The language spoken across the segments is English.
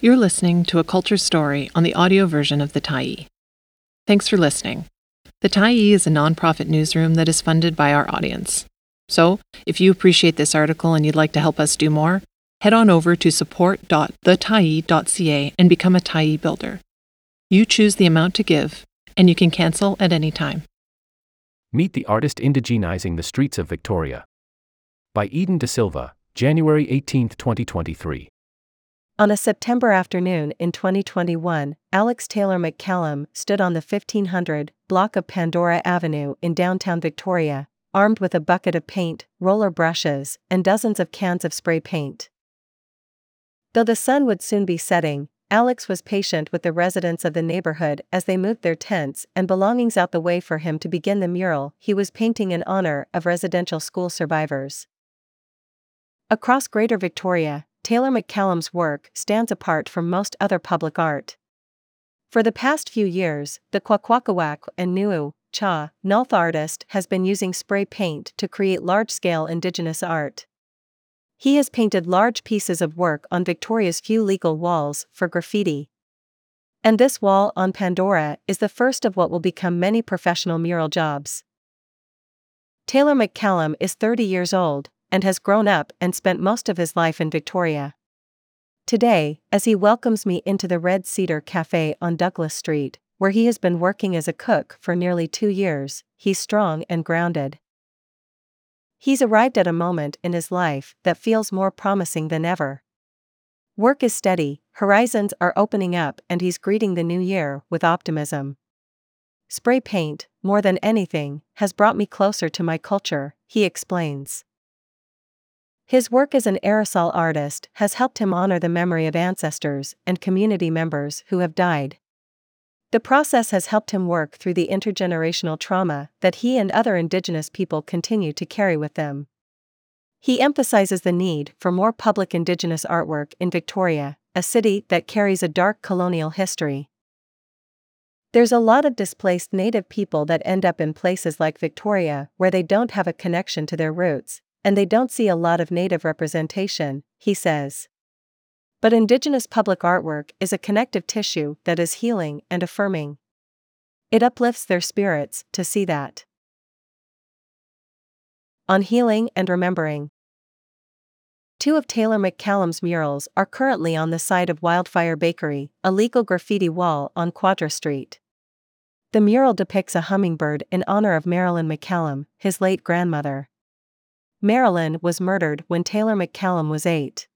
You're listening to a culture story on the audio version of The Tyee. Thanks for listening. The Tyee is a nonprofit newsroom that is funded by our audience. So, if you appreciate this article and you'd like to help us do more, head on over to support.thetyee.ca and become a Tyee builder. You choose the amount to give, and you can cancel at any time. Meet the artist indigenizing the streets of Victoria. By Eden DaSilva, January 18, 2023. On a September afternoon in 2021, Alex Taylor McCallum stood on the 1500 block of Pandora Avenue in downtown Victoria, armed with a bucket of paint, roller brushes, and dozens of cans of spray paint. Though the sun would soon be setting, Alex was patient with the residents of the neighborhood as they moved their tents and belongings out the way for him to begin the mural he was painting in honor of residential school survivors. Across Greater Victoria, Taylor McCallum's work stands apart from most other public art. For the past few years, the Kwakwaka'wakw and Nu'u Cha Nulth artist has been using spray paint to create large scale Indigenous art. He has painted large pieces of work on Victoria's few legal walls for graffiti. And this wall on Pandora is the first of what will become many professional mural jobs. Taylor McCallum is 30 years old, and has grown up and spent most of his life in Victoria. Today, as he welcomes me into the Red Cedar Cafe on Douglas Street, where he has been working as a cook for nearly two years, he's strong and grounded. He's arrived at a moment in his life that feels more promising than ever. Work is steady, horizons are opening up, and he's greeting the new year with optimism. Spray paint, more than anything, has brought me closer to my culture, he explains. His work as an aerosol artist has helped him honor the memory of ancestors and community members who have died. The process has helped him work through the intergenerational trauma that he and other Indigenous people continue to carry with them. He emphasizes the need for more public Indigenous artwork in Victoria, a city that carries a dark colonial history. There's a lot of displaced Native people that end up in places like Victoria where they don't have a connection to their roots, and they don't see a lot of Native representation, he says. But Indigenous public artwork is a connective tissue that is healing and affirming. It uplifts their spirits to see that. On healing and remembering. Two of Taylor McCallum's murals are currently on the side of Wildfire Bakery, a legal graffiti wall on Quadra Street. The mural depicts a hummingbird in honor of Marilyn McCallum, his late grandmother. Marilyn was murdered when Taylor McCallum was eight.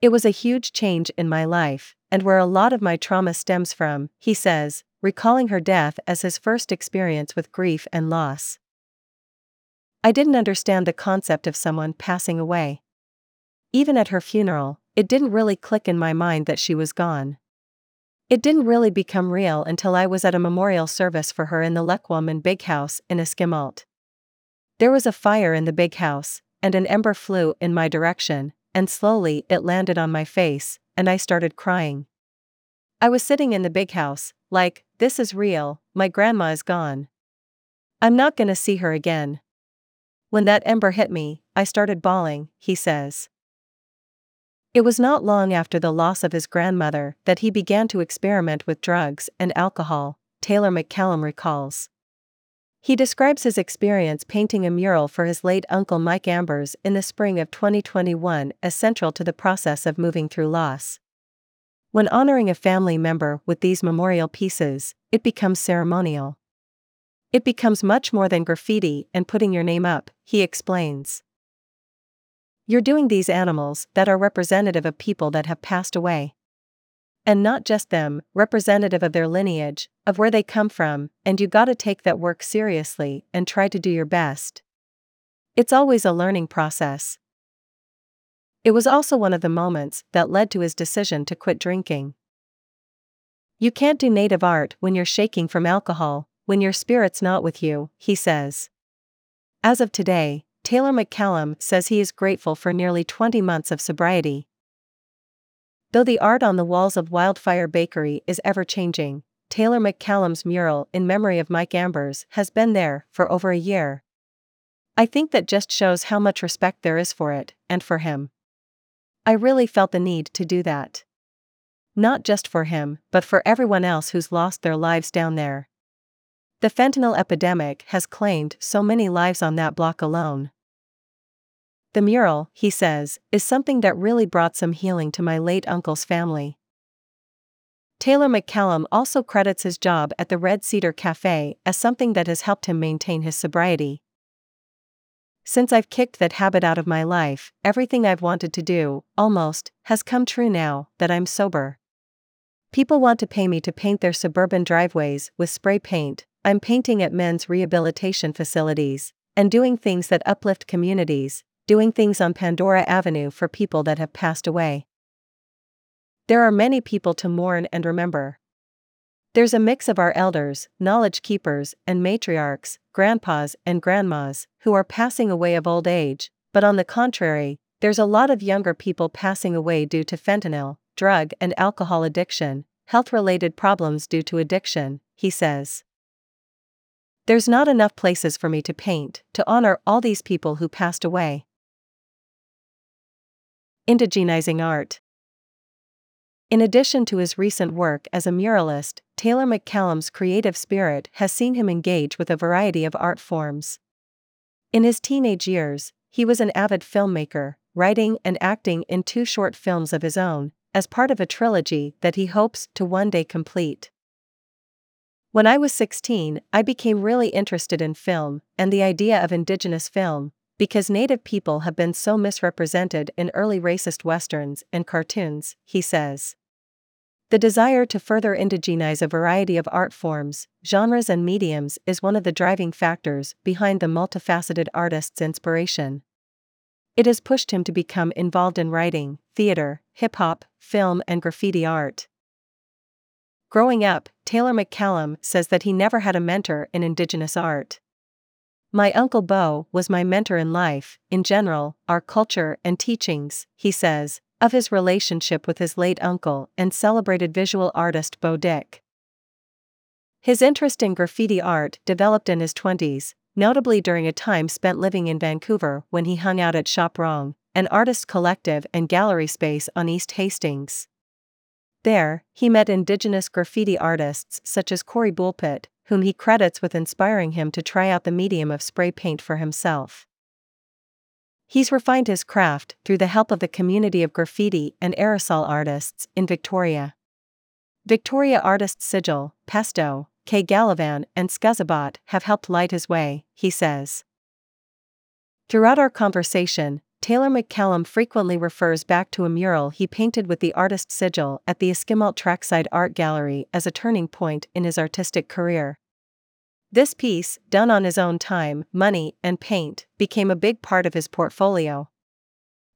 It was a huge change in my life, and where a lot of my trauma stems from, he says, recalling her death as his first experience with grief and loss. I didn't understand the concept of someone passing away. Even at her funeral, it didn't really click in my mind that she was gone. It didn't really become real until I was at a memorial service for her in the Lekwungen Big House in Esquimalt. There was a fire in the big house, and an ember flew in my direction, and slowly it landed on my face, and I started crying. I was sitting in the big house, like, this is real, my grandma is gone. I'm not gonna see her again. When that ember hit me, I started bawling, he says. It was not long after the loss of his grandmother that he began to experiment with drugs and alcohol, Taylor McCallum recalls. He describes his experience painting a mural for his late uncle Mike Ambers in the spring of 2021 as central to the process of moving through loss. When honoring a family member with these memorial pieces, it becomes ceremonial. It becomes much more than graffiti and putting your name up, he explains. You're doing these animals that are representative of people that have passed away. And not just them, representative of their lineage, of where they come from, and you gotta take that work seriously and try to do your best. It's always a learning process. It was also one of the moments that led to his decision to quit drinking. You can't do native art when you're shaking from alcohol, when your spirit's not with you, he says. As of today, Taylor McCallum says he is grateful for nearly 20 months of sobriety. Though the art on the walls of Wildfire Bakery is ever changing, Taylor McCallum's mural in memory of Mike Ambers has been there for over a year. I think that just shows how much respect there is for it, and for him. I really felt the need to do that. not just for him, but for everyone else who's lost their lives down there. The fentanyl epidemic has claimed so many lives on that block alone. The mural, he says, is something that really brought some healing to my late uncle's family. Taylor McCallum also credits his job at the Red Cedar Cafe as something that has helped him maintain his sobriety. Since I've kicked that habit out of my life, everything I've wanted to do, almost, has come true now that I'm sober. People want to pay me to paint their suburban driveways with spray paint, I'm painting at men's rehabilitation facilities, and doing things that uplift communities, doing things on Pandora Avenue for people that have passed away. There are many people to mourn and remember. There's a mix of our elders, knowledge keepers, and matriarchs, grandpas and grandmas, who are passing away of old age, but on the contrary, there's a lot of younger people passing away due to fentanyl, drug and alcohol addiction, health related problems due to addiction, he says. There's not enough places for me to paint to honor all these people who passed away. Indigenizing art. In addition to his recent work as a muralist, Taylor McCallum's creative spirit has seen him engage with a variety of art forms. In his teenage years, he was an avid filmmaker, writing and acting in two short films of his own, as part of a trilogy that he hopes to one day complete. When I was 16, I became really interested in film and the idea of indigenous film, because Native people have been so misrepresented in early racist westerns and cartoons, he says. The desire to further indigenize a variety of art forms, genres, and mediums is one of the driving factors behind the multifaceted artist's inspiration. It has pushed him to become involved in writing, theater, hip hop, film, and graffiti art. Growing up, Taylor McCallum says that he never had a mentor in Indigenous art. My Uncle Beau was my mentor in life, in general, our culture and teachings, he says, of his relationship with his late uncle and celebrated visual artist Beau Dick. His interest in graffiti art developed in his 20s, notably during a time spent living in Vancouver when he hung out at Shop Wrong, an artist collective and gallery space on East Hastings. There, he met indigenous graffiti artists such as Corey Bulpitt, whom he credits with inspiring him to try out the medium of spray paint for himself. He's refined his craft through the help of the community of graffiti and aerosol artists in Victoria. Victoria Artist Sigil, Pesto, K. Galavan, and Scuzzabot have helped light his way, he says. Throughout our conversation, Taylor McCallum frequently refers back to a mural he painted with the artist sigil at the Esquimalt Trackside Art Gallery as a turning point in his artistic career. This piece, done on his own time, money, and paint, became a big part of his portfolio.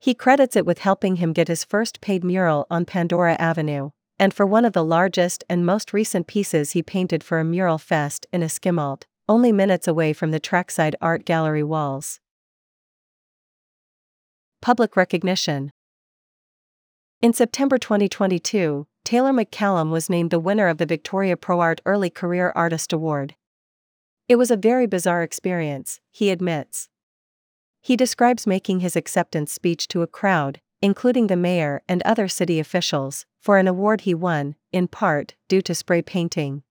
He credits it with helping him get his first paid mural on Pandora Avenue, and for one of the largest and most recent pieces he painted for a mural fest in Esquimalt, only minutes away from the Trackside Art Gallery walls. Public recognition. In September 2022, Taylor McCallum was named the winner of the Victoria ProArt Early Career Artist Award. It was a very bizarre experience, he admits. He describes making his acceptance speech to a crowd, including the mayor and other city officials, for an award he won, in part, due to spray painting.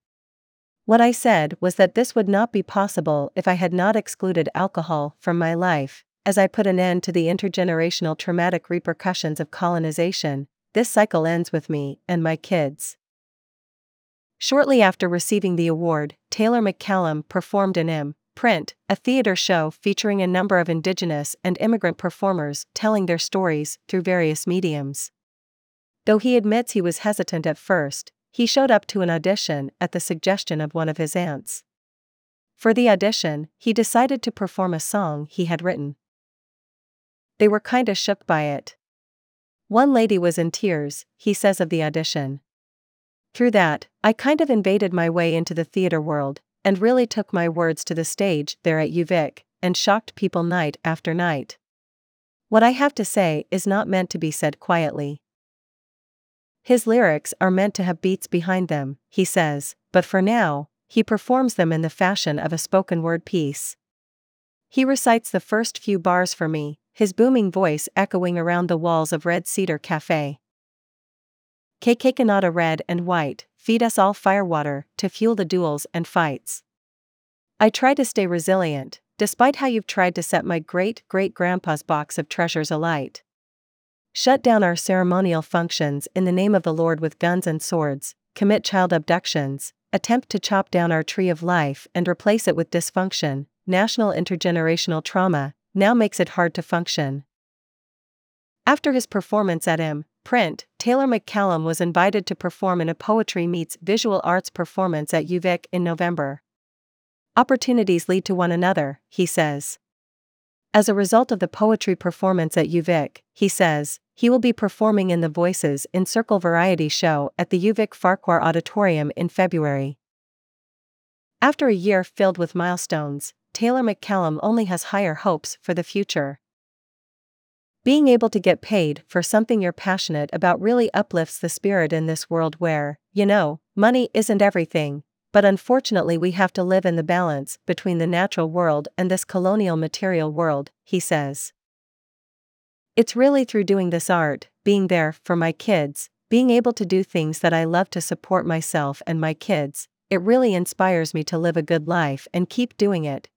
What I said was that this would not be possible if I had not excluded alcohol from my life, as I put an end to the intergenerational traumatic repercussions of colonization, this cycle ends with me and my kids. Shortly after receiving the award, Taylor McCallum performed in M. Print, a theater show featuring a number of Indigenous and immigrant performers telling their stories through various mediums. Though he admits he was hesitant at first, he showed up to an audition at the suggestion of one of his aunts. For the audition, he decided to perform a song he had written. They were kinda shook by it. One lady was in tears, he says of the audition. Through that, I kind of invaded my way into the theater world, and really took my words to the stage there at UVic, and shocked people night after night. What I have to say is not meant to be said quietly. His lyrics are meant to have beats behind them, he says, but for now, he performs them in the fashion of a spoken word piece. He recites the first few bars for me, his booming voice echoing around the walls of Red Cedar Cafe. Kekekanata red and white, feed us all firewater to fuel the duels and fights. I try to stay resilient, despite how you've tried to set my great great grandpa's box of treasures alight. Shut down our ceremonial functions in the name of the Lord with guns and swords, commit child abductions, attempt to chop down our tree of life and replace it with dysfunction, national intergenerational trauma, now makes it hard to function. After his performance at M. Print, Taylor McCallum was invited to perform in a poetry meets visual arts performance at UVic in November. Opportunities lead to one another, he says. As a result of the poetry performance at UVic, he says, he will be performing in the Voices in Circle variety show at the UVic Farquhar Auditorium in February. After a year filled with milestones, Taylor McCallum only has higher hopes for the future. Being able to get paid for something you're passionate about really uplifts the spirit in this world where, you know, money isn't everything, but unfortunately we have to live in the balance between the natural world and this colonial material world, he says. It's really through doing this art, being there for my kids, being able to do things that I love to support myself and my kids, it really inspires me to live a good life and keep doing it,